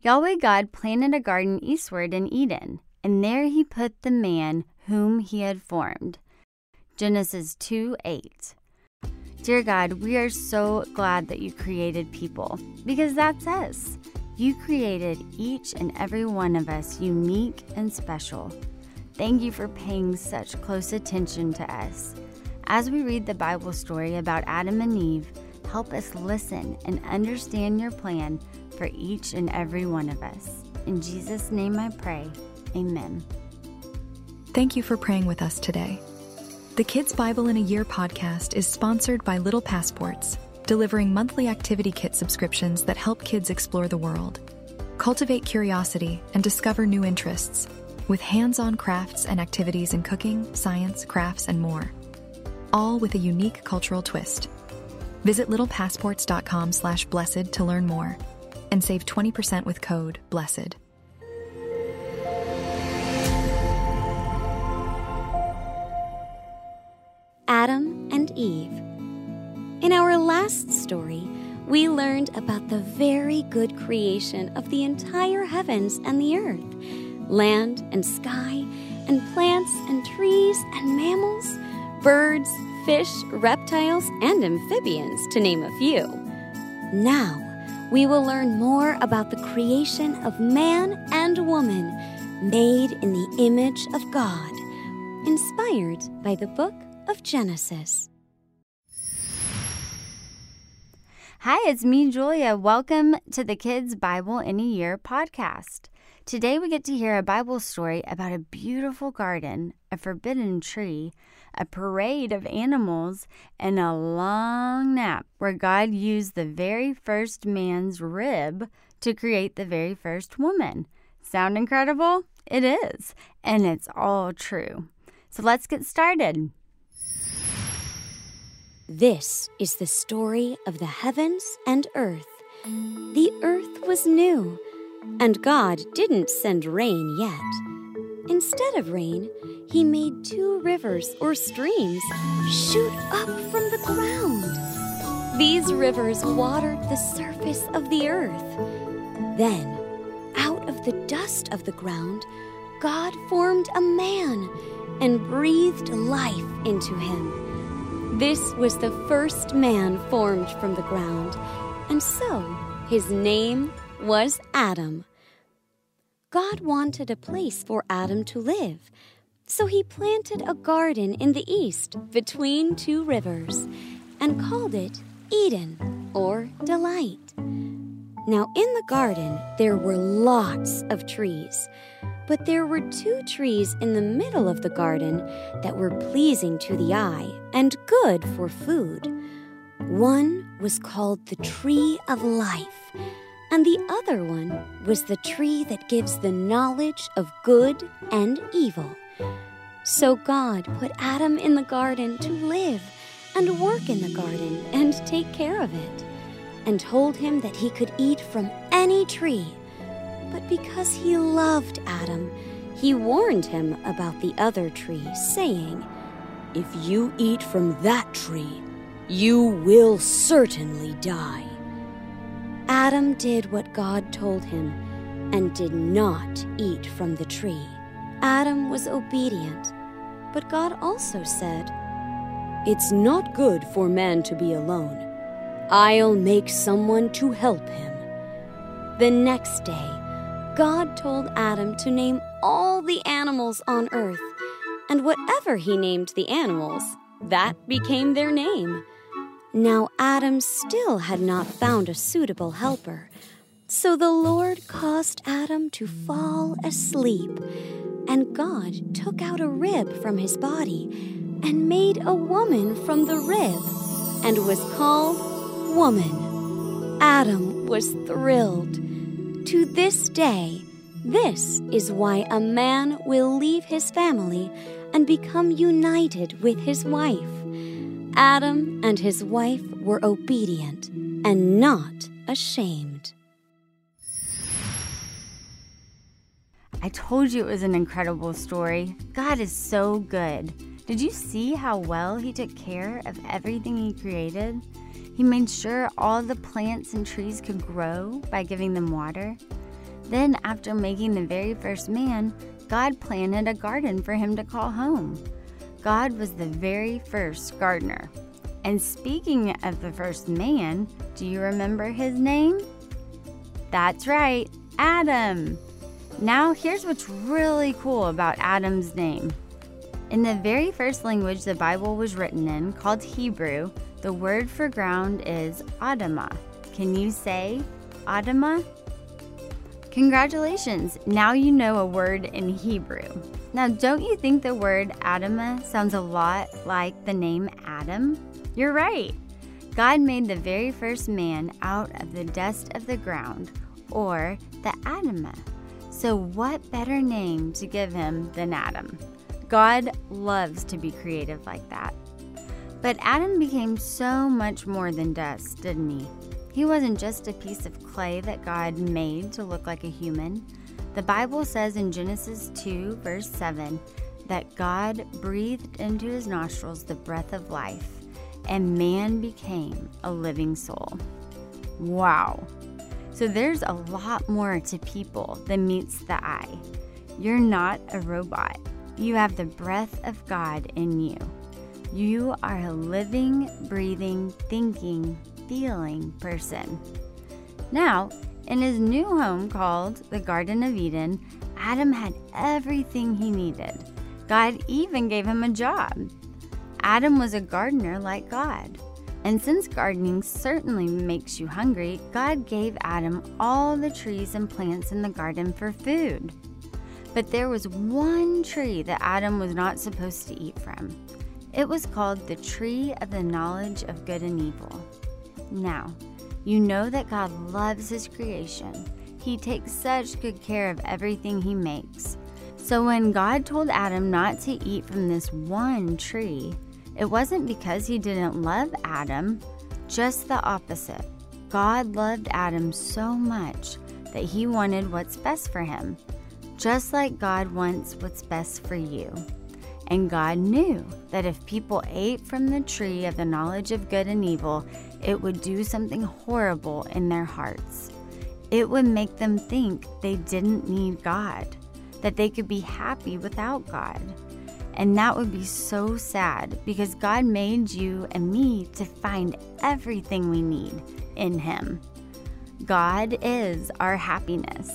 Yahweh God planted a garden eastward in Eden, and there he put the man whom he had formed. Genesis 2 8. Dear God, we are so glad that you created people because that's us. You created each and every one of us unique and special. Thank you for paying such close attention to us. As we read the Bible story about Adam and Eve, help us listen and understand your plan for each and every one of us. In Jesus' name I pray. Amen. Thank you for praying with us today. The Kids Bible in a Year podcast is sponsored by Little Passports, delivering monthly activity kit subscriptions that help kids explore the world, cultivate curiosity, and discover new interests, with hands on crafts and activities in cooking, science, crafts, and more. All with a unique cultural twist. Visit littlepassports.com slash blessed to learn more and save 20% with code BLESSED. Adam and Eve. In our last story, we learned about the very good creation of the entire heavens and the earth, land and sky, and plants and trees and mammals, birds, fish, reptiles, and amphibians, to name a few. Now, we will learn more about the creation of man and woman made in the image of God, inspired by the book of Genesis. Hi, it's me, Julia. Welcome to the Kids Bible in a Year podcast. Today we get to hear a Bible story about a beautiful garden, a forbidden tree, a parade of animals, and a long nap where God used the very first man's rib to create the very first woman. Sound incredible? It is, and it's all true. So let's get started. This is the story of the heavens and earth. The earth was new, and God didn't send rain yet. Instead of rain, he made two rivers or streams shoot up from the ground. These rivers watered the surface of the earth. Then, out of the dust of the ground, God formed a man and breathed life into him. This was the first man formed from the ground, and so his name was Adam. God wanted a place for Adam to live, so he planted a garden in the east between two rivers and called it Eden or Delight. Now, in the garden, there were lots of trees but there were two trees in the middle of the garden that were pleasing to the eye and good for food. One was called the tree of life, and the other one was the tree that gives the knowledge of good and evil. So God put Adam in the garden to live and work in the garden and take care of it, and told him that he could eat from any tree but because he loved Adam, he warned him about the other tree, saying, If you eat from that tree, you will certainly die. Adam did what God told him and did not eat from the tree. Adam was obedient, but God also said, It's not good for man to be alone. I'll make someone to help him. The next day, God told Adam to name all the animals on earth, and whatever he named the animals, that became their name. Now Adam still had not found a suitable helper, so the Lord caused Adam to fall asleep, and God took out a rib from his body and made a woman from the rib, and was called Woman. Adam was thrilled to this day, this is why a man will leave his family and become united with his wife. Adam and his wife were obedient and not ashamed. I told you it was an incredible story. God is so good. Did you see how well He took care of everything He created? He made sure all the plants and trees could grow by giving them water. Then, after making the very first man, God planted a garden for him to call home. God was the very first gardener. And speaking of the first man, do you remember his name? That's right, Adam. Now, here's what's really cool about Adam's name. In the very first language the Bible was written in, called Hebrew, the word for ground is Adamah. Can you say Adamah? Congratulations! Now you know a word in Hebrew. Now, don't you think the word Adamah sounds a lot like the name Adam? You're right. God made the very first man out of the dust of the ground, or the Adamah. So, what better name to give him than Adam? God loves to be creative like that. But Adam became so much more than dust, didn't he? He wasn't just a piece of clay that God made to look like a human. The Bible says in Genesis 2, verse 7, that God breathed into his nostrils the breath of life, and man became a living soul. Wow. So there's a lot more to people than meets the eye. You're not a robot, you have the breath of God in you. You are a living, breathing, thinking, feeling person. Now, in his new home called the Garden of Eden, Adam had everything he needed. God even gave him a job. Adam was a gardener like God. And since gardening certainly makes you hungry, God gave Adam all the trees and plants in the garden for food. But there was one tree that Adam was not supposed to eat from. It was called the tree of the knowledge of good and evil. Now, you know that God loves His creation. He takes such good care of everything He makes. So when God told Adam not to eat from this one tree, it wasn't because He didn't love Adam, just the opposite. God loved Adam so much that He wanted what's best for him, just like God wants what's best for you. And God knew that if people ate from the tree of the knowledge of good and evil, it would do something horrible in their hearts. It would make them think they didn't need God, that they could be happy without God. And that would be so sad because God made you and me to find everything we need in Him. God is our happiness.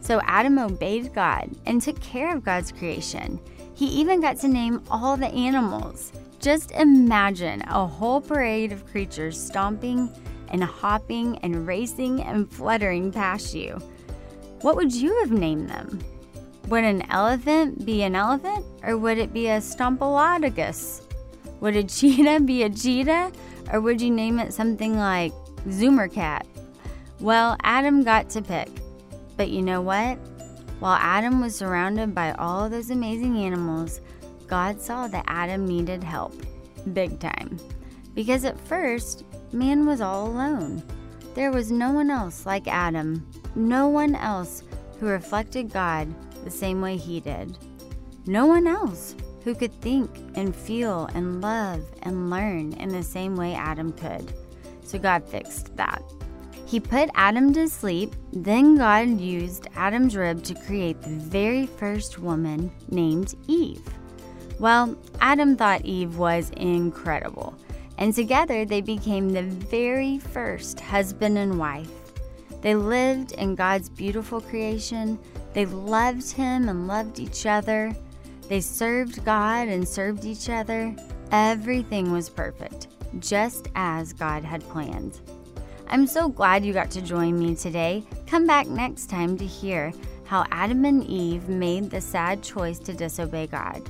So Adam obeyed God and took care of God's creation. He even got to name all the animals. Just imagine a whole parade of creatures stomping and hopping and racing and fluttering past you. What would you have named them? Would an elephant be an elephant or would it be a stompolodagus? Would a cheetah be a cheetah or would you name it something like Zoomer Cat? Well, Adam got to pick. But you know what? While Adam was surrounded by all those amazing animals, God saw that Adam needed help, big time. Because at first, man was all alone. There was no one else like Adam, no one else who reflected God the same way he did. No one else who could think and feel and love and learn in the same way Adam could. So God fixed that. He put Adam to sleep, then God used Adam's rib to create the very first woman named Eve. Well, Adam thought Eve was incredible, and together they became the very first husband and wife. They lived in God's beautiful creation, they loved Him and loved each other, they served God and served each other. Everything was perfect, just as God had planned. I'm so glad you got to join me today. Come back next time to hear how Adam and Eve made the sad choice to disobey God.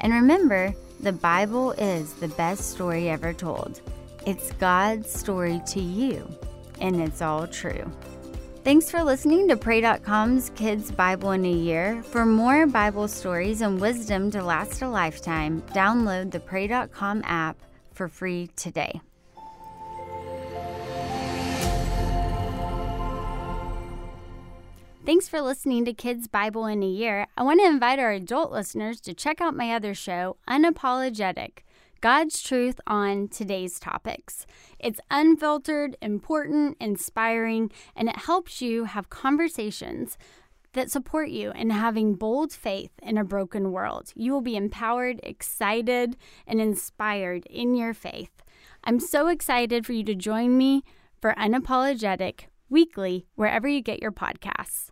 And remember, the Bible is the best story ever told. It's God's story to you, and it's all true. Thanks for listening to Pray.com's Kids Bible in a Year. For more Bible stories and wisdom to last a lifetime, download the Pray.com app for free today. Thanks for listening to Kids Bible in a Year. I want to invite our adult listeners to check out my other show, Unapologetic. God's truth on today's topics. It's unfiltered, important, inspiring, and it helps you have conversations that support you in having bold faith in a broken world. You will be empowered, excited, and inspired in your faith. I'm so excited for you to join me for Unapologetic weekly wherever you get your podcasts.